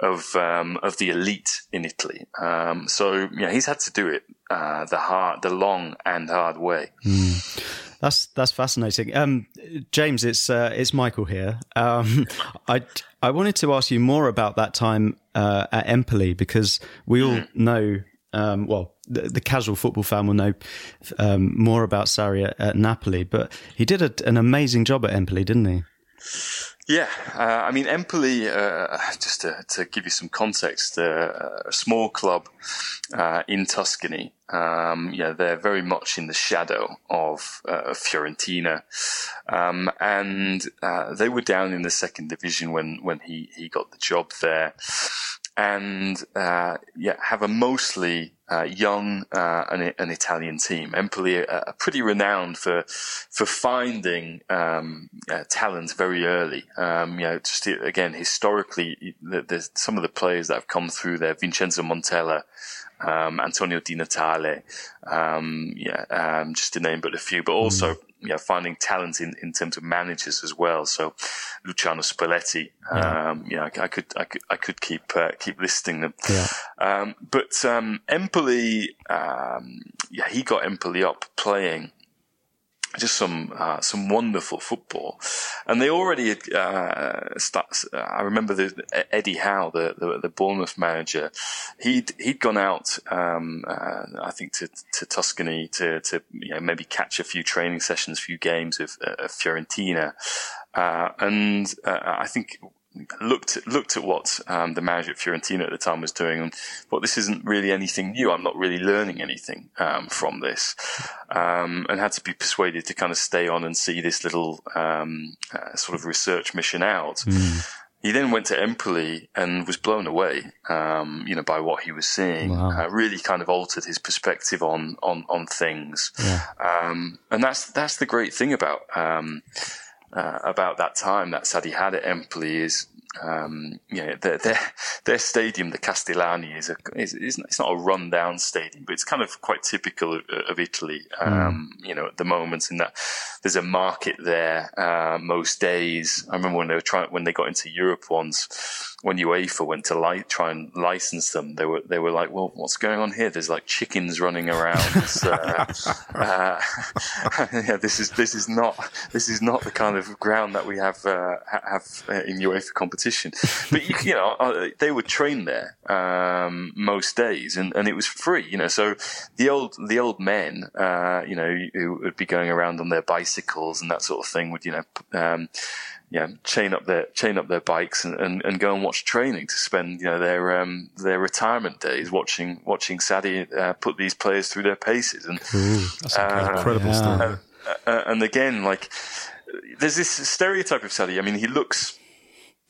of um, of the elite in Italy. Um, so yeah, he's had to do it uh, the hard, the long and hard way. Mm. That's that's fascinating. Um, James, it's uh, it's Michael here. Um, (laughs) I I wanted to ask you more about that time uh, at Empoli because we all mm. know um, well, the, the, casual football fan will know um, more about Sarri at, at, Napoli, but he did a, an amazing job at Empoli, didn't he? Yeah, uh, I mean Empoli. Uh, just to, to, give you some context, uh, a small club uh, in Tuscany. Um, yeah, they're very much in the shadow of uh, Fiorentina, um, and uh, they were down in the second division when when he he got the job there and uh, yeah, have a mostly uh, young uh, an, an, Italian team. Empoli are, are, pretty renowned for for finding um, uh, talent very early. Um, you know, just again historically, some of the players that have come through there, Vincenzo Montella. Um, Antonio Di Natale, um, yeah, um, just to name but a few, but also mm you finding talent in, in terms of managers as well. So Luciano Spalletti, yeah. um, you I, I, could, I could, I could keep, uh, keep listing them. Yeah. Um, but, um, Empoli, um, yeah, he got Empoli up playing just some uh, some wonderful football, and they already. Uh, uh, I remember the, Eddie Howe, the, the, the Bournemouth manager, he'd he'd gone out, um, uh, I think to, to Tuscany to to you know, maybe catch a few training sessions, a few games of, uh, Fiorentina, uh, and I think looked at, looked at what um, the manager at Fiorentina at the time was doing and thought this isn't really anything new. I'm not really learning anything um, from this, um, and had to be persuaded to kind of stay on and see this little um, uh, sort of research mission out. Mm. He then went to Empoli and was blown away, um, you know, by what he was seeing. Wow. Uh, really, kind of altered his perspective on on on things, yeah. Um, and that's that's the great thing about uh, about that time that Sarri had at Empoli is um, you know, their, their, their stadium, the Castellani, is a is, is it's not a rundown stadium, but it's kind of quite typical of, of Italy. Hmm. Um, mm. You know, at the moment, in that there's a market there uh, most days. I remember when they were trying when they got into Europe once when UEFA went to li- try and license them, they were they were like, "Well, what's going on here? There's like chickens running around. (laughs) uh, uh, (laughs) yeah, this is this is not this is not the kind of ground that we have uh, have uh, in UEFA competition." competition. But you, you know, uh, they would train there um, most days, and, and it was free. You know, so the old the old men, uh, you know, who would be going around on their bicycles and that sort of thing, would you know. Um, yeah, chain up their chain up their bikes and, and, and, go and watch training to spend you know their um, their retirement days watching watching Sarri uh, put these players through their paces and That's uh, incredible yeah. stuff. Uh, uh, and again, like there's this stereotype of Sarri. I mean, he looks.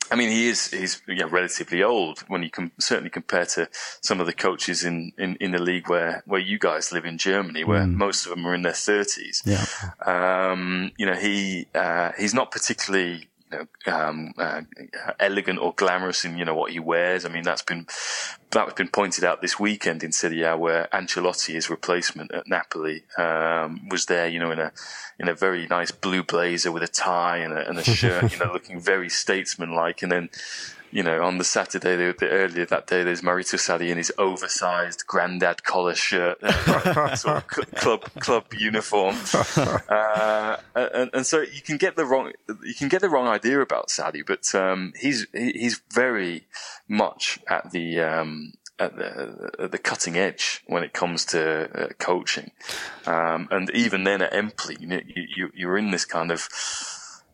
I mean, he is he's you know, relatively old when you can certainly compare to some of the coaches in, in, in the league where, where you guys live in Germany, where mm. most of them are in their thirties. Yeah. Um, you know, he uh, he's not particularly you know, um, uh, elegant or glamorous in you know what he wears. I mean, that's been that's been pointed out this weekend in Serie A, where Ancelotti, his replacement at Napoli, um, was there. You know, in a in a very nice blue blazer with a tie and a, and a shirt. you know, (laughs) looking very statesmanlike, and then you know, on the Saturday, the, the earlier that day, there's Maurizio Sarri in his oversized granddad collar shirt, uh, (laughs) sort of club club uniform, (laughs) uh, and, and, so you can get the wrong you can get the wrong idea about Sarri, but um, he's he's very much at the um, at the, at the cutting edge when it comes to uh, coaching, um, and even then at Empoli, you, know, you, you're in this kind of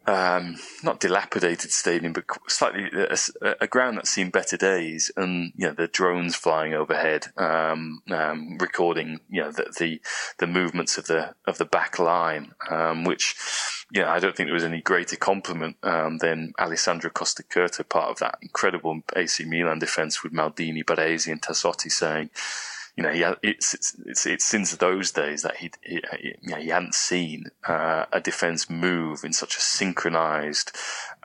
um, not dilapidated stadium, but slightly a, a, ground that's seen better days, and you know the drones flying overhead, um, um, recording you know the, the, the movements of the of the back line, um, which you know I don't think there was any greater compliment um, than Alessandro Costacurta, part of that incredible AC Milan defence with Maldini, Baresi, and Tassotti saying you know, he it's, it's, it's, it's since those days that he, he, he, you know, he hadn't seen uh, a defense move in such a synchronized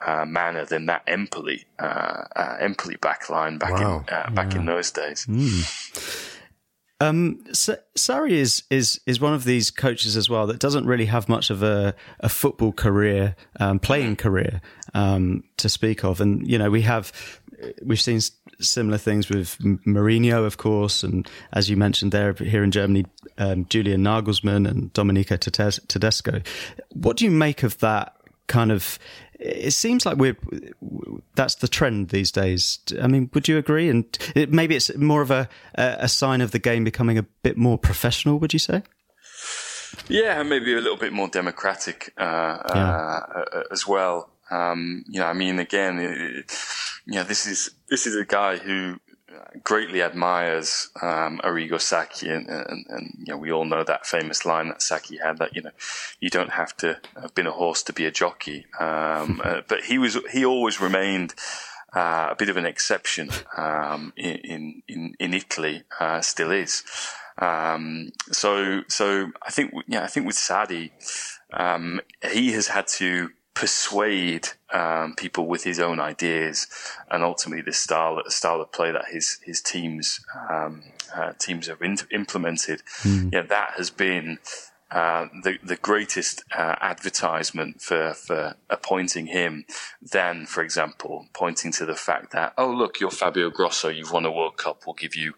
uh, manner than that Empoli, uh, uh Empoli backline back wow. in uh, back yeah. in those days. Mm. Um, Sarri is is is one of these coaches as well that doesn't really have much of a, a football career, um, playing career um, to speak of, and you know we have we've seen similar things with Mourinho, of course, and as you mentioned there here in Germany, um, Julian Nagelsmann and Domenico Tedesco. What do you make of that kind of? It seems like we're that's the trend these days. I mean, would you agree? And it, maybe it's more of a a sign of the game becoming a bit more professional. Would you say? Yeah, maybe a little bit more democratic uh, yeah. uh, as well. Um, you know, I mean, again, it, know, this is this is a guy who greatly admires um, Arrigo Sacchi, and, and, and, you know we all know that famous line that Sacchi had that you know you don't have to have been a horse to be a jockey, um, (laughs) uh, but he was he always remained. Uh, a bit of an exception um, in, in in Italy, uh, still is. Um, so so I think yeah I think with Sarri, um, he has had to persuade um, people with his own ideas, and ultimately the style the style of play that his his teams um, uh, teams have in- implemented. Mm. Yeah, that has been uh, the the greatest uh, advertisement for for appointing him than, for example, pointing to the fact that oh look, you're Fabio Grosso, you've won a World Cup, we'll give you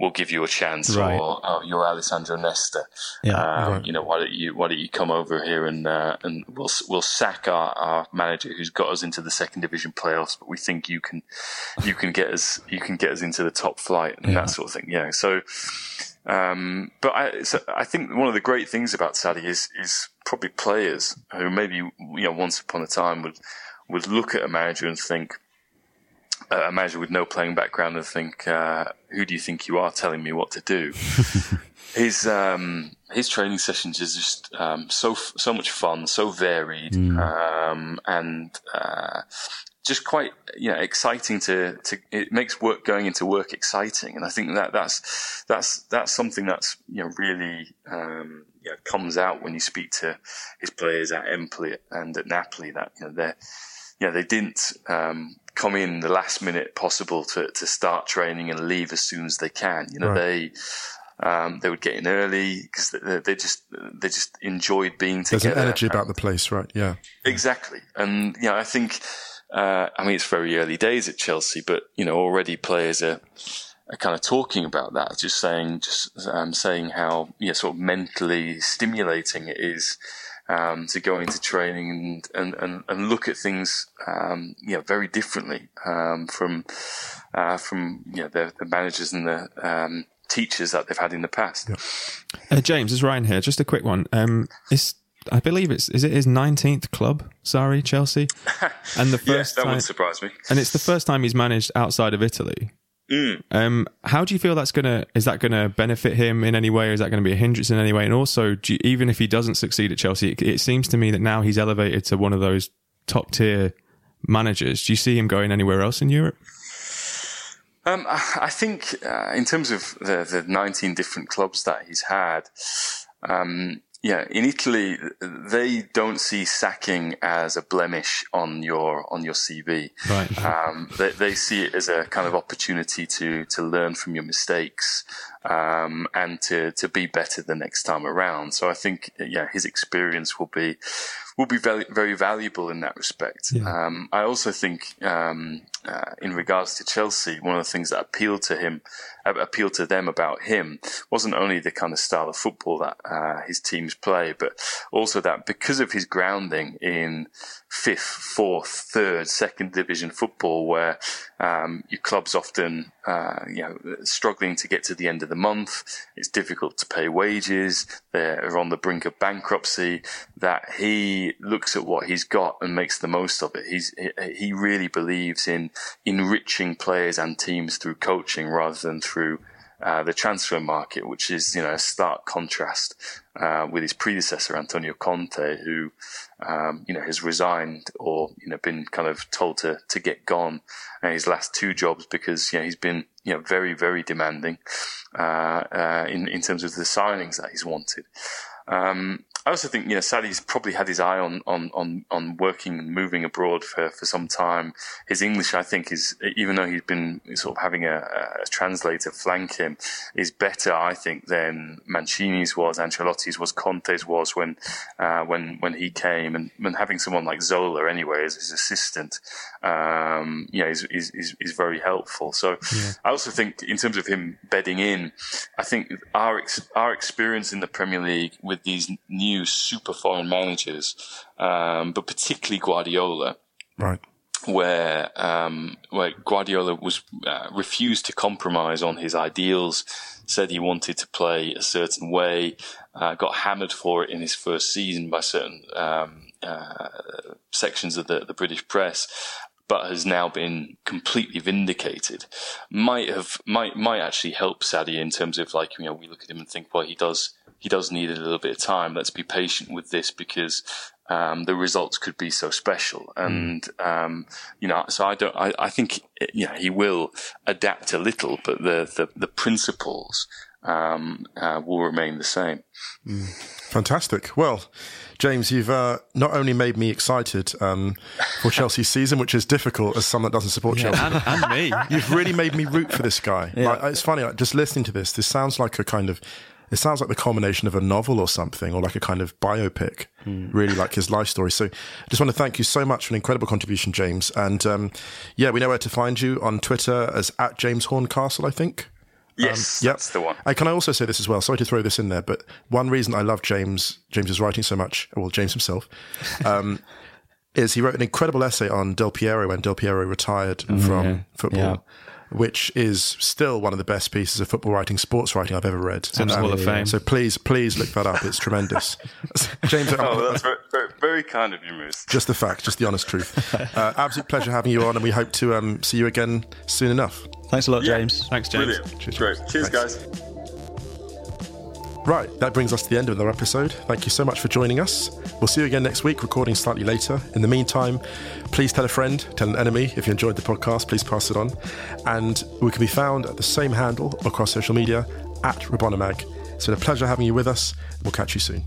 we'll give you a chance, right. or oh, you're Alessandro Nesta, yeah, um, right. you know why don't you why don't you come over here and uh, and we'll we'll sack our, our manager who's got us into the second division playoffs, but we think you can you can get us you can get us into the top flight and yeah. that sort of thing. Yeah, so. Um, but I, so I think one of the great things about Sarri is is probably players who maybe you know once upon a time would would look at a manager and think uh, a manager with no playing background and think, uh, who do you think you are telling me what to do? (laughs) his um, his training sessions is just um, so so much fun, so varied, mm. um, and uh, just quite you know exciting to to it makes work going into work exciting and I think that that's that's that's something that's you know really um, you know, comes out when you speak to his players at Empoli and at Napoli that you know they you know they didn't um, come in the last minute possible to to start training and leave as soon as they can you know right. they um, they would get in early because they, they, just they just enjoyed being together. There's an energy about the place, right? Yeah, exactly. And you know, I think uh, I mean, it's very early days at Chelsea, but you know, already players are, are kind of talking about that, just saying, just um, saying how, you know, sort of mentally stimulating it is um, to go into training and, and, and, look at things, um, you know, very differently, um, from, uh, from, you know, the, the managers and the, um, teachers that they've had in the past. Uh, James, it's Ryan here. Just a quick one. Um, it's I believe it's is it his nineteenth club, Sorry, Chelsea, (laughs) and the first yes, that time, would surprise me. and it's the first time he's managed outside of Italy. Mm. Um, how do you feel that's gonna is that gonna benefit him in any way? Or is that going to be a hindrance in any way? And also, do you, even if he doesn't succeed at Chelsea, it, it seems to me that now he's elevated to one of those top tier managers. Do you see him going anywhere else in Europe? Um, I think uh, in terms of the, the 19 different clubs that he's had, um, yeah, in Italy, they don't see sacking as a blemish on your on your CV. Right. (laughs) Um, they, they see it as a kind of opportunity to to learn from your mistakes um, and to to be better the next time around. So I think yeah, his experience will be will be very very valuable in that respect. Yeah. Um, I also think um, uh, in regards to Chelsea, one of the things that appealed to him, uh, appealed to them about him, wasn't only the kind of style of football that uh, his teams play, but also that because of his grounding in fifth, fourth, third, second division football, where um, your club's often uh, you know struggling to get to the end of the month, it's difficult to pay wages, they're on the brink of bankruptcy. That he looks at what he's got and makes the most of it. He's he really believes in enriching players and teams through coaching rather than through uh, the transfer market, which is you know a stark contrast uh, with his predecessor Antonio Conte, who um, you know has resigned or you know been kind of told to to get gone in his last two jobs because you know he's been you know very very demanding uh, uh in in terms of the signings that he's wanted. Um, I also think, you know, Sarri's probably had his eye on, on, on, on working and moving abroad for, for some time. His English, I think, is, even though he's been sort of having a, a translator flank him, is better, I think, than Mancini's was, Ancelotti's was, Conte's was when, uh, when, when he came and, and having someone like Zola anyway as his assistant, um, you know, is, is, is, is very helpful. So yeah. I also think in terms of him bedding in, I think our, ex- our experience in the Premier League with these new super foreign managers, um, but particularly Guardiola. Right. Where, um, where Guardiola was uh, refused to compromise on his ideals, said he wanted to play a certain way, uh, got hammered for it in his first season by certain um, uh, sections of the, the British press, but has now been completely vindicated, might have might might actually help Sarri in terms of like you know we look at him and think well he does he does need a little bit of time. Let's be patient with this because um, the results could be so special. And um, you know, so I don't. I, I think yeah, he will adapt a little, but the the, the principles um, uh, will remain the same. Mm. Fantastic. Well, James, you've uh, not only made me excited um, for Chelsea's season, which is difficult as someone that doesn't support yeah, Chelsea, and, and, me. (laughs) You've really made me root for this guy. Yeah. Like, it's funny, like, just listening to this. This sounds like a kind of it sounds like the culmination of a novel or something, or like a kind of biopic, mm. really like his life story. So I just want to thank you so much for an incredible contribution, James. And um, yeah, we know where to find you on Twitter as at James Horncastle, I think. Yes, um, yep. that's the one. And can I also say this as well? Sorry to throw this in there, but one reason I love James, James's writing so much, well, James himself, um, (laughs) is he wrote an incredible essay on Del Piero when Del Piero retired mm, from yeah. football. Yeah which is still one of the best pieces of football writing, sports writing I've ever read. It's Hall of Fame. So please, please look that up. It's tremendous. (laughs) James, oh, that's very, very, very, kind of you, Moose. Just the fact, just the honest truth. Uh, absolute pleasure having you on, and we hope to um, see you again soon enough. Thanks a lot, James. Thanks, James. Brilliant. Cheers, Great. Cheers, Thanks. guys. Right, that brings us to the end of another episode. Thank you so much for joining us. We'll see you again next week, recording slightly later. In the meantime, please tell a friend, tell an enemy. If you enjoyed the podcast, please pass it on. And we can be found at the same handle across social media at Rabonamag. It's been a pleasure having you with us. We'll catch you soon.